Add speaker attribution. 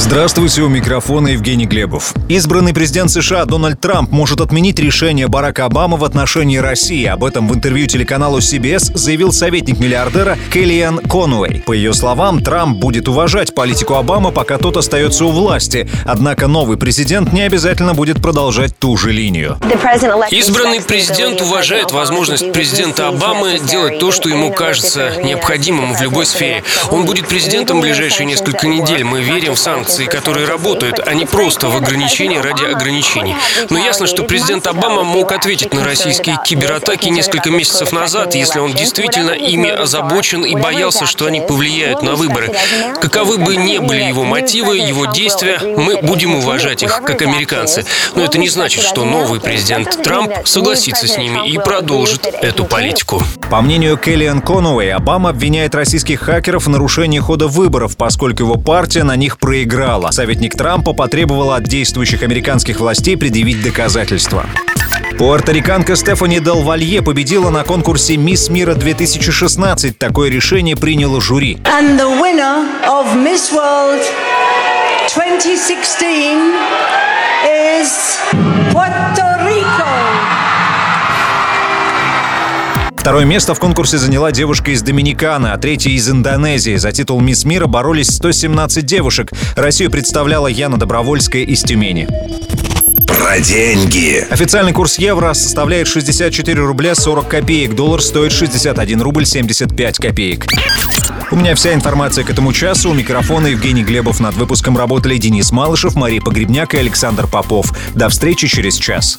Speaker 1: Здравствуйте, у микрофона Евгений Глебов. Избранный президент США Дональд Трамп может отменить решение Барака Обамы в отношении России. Об этом в интервью телеканалу CBS заявил советник миллиардера Келлиан Конуэй. По ее словам, Трамп будет уважать политику Обамы, пока тот остается у власти. Однако новый президент не обязательно будет продолжать ту же линию.
Speaker 2: Избранный президент уважает возможность президента Обамы делать то, что ему кажется необходимым в любой сфере. Он будет президентом в ближайшие несколько недель. Мы верим в санкции санкции, которые работают, а не просто в ограничении ради ограничений. Но ясно, что президент Обама мог ответить на российские кибератаки несколько месяцев назад, если он действительно ими озабочен и боялся, что они повлияют на выборы. Каковы бы ни были его мотивы, его действия, мы будем уважать их, как американцы. Но это не значит, что новый президент Трамп согласится с ними и продолжит эту политику.
Speaker 1: По мнению Келлиан Конуэй, Обама обвиняет российских хакеров в нарушении хода выборов, поскольку его партия на них проиграла проиграла. Советник Трампа потребовал от действующих американских властей предъявить доказательства. Пуэрториканка Стефани Дел Валье победила на конкурсе «Мисс Мира 2016». Такое решение приняло жюри. And the winner of Miss World 2016 is Puerto Второе место в конкурсе заняла девушка из Доминиканы, а третья из Индонезии. За титул «Мисс Мира» боролись 117 девушек. Россию представляла Яна Добровольская из Тюмени.
Speaker 3: Про деньги.
Speaker 1: Официальный курс евро составляет 64 рубля 40 копеек. Доллар стоит 61 рубль 75 копеек. У меня вся информация к этому часу. У микрофона Евгений Глебов. Над выпуском работали Денис Малышев, Мария Погребняк и Александр Попов. До встречи через час.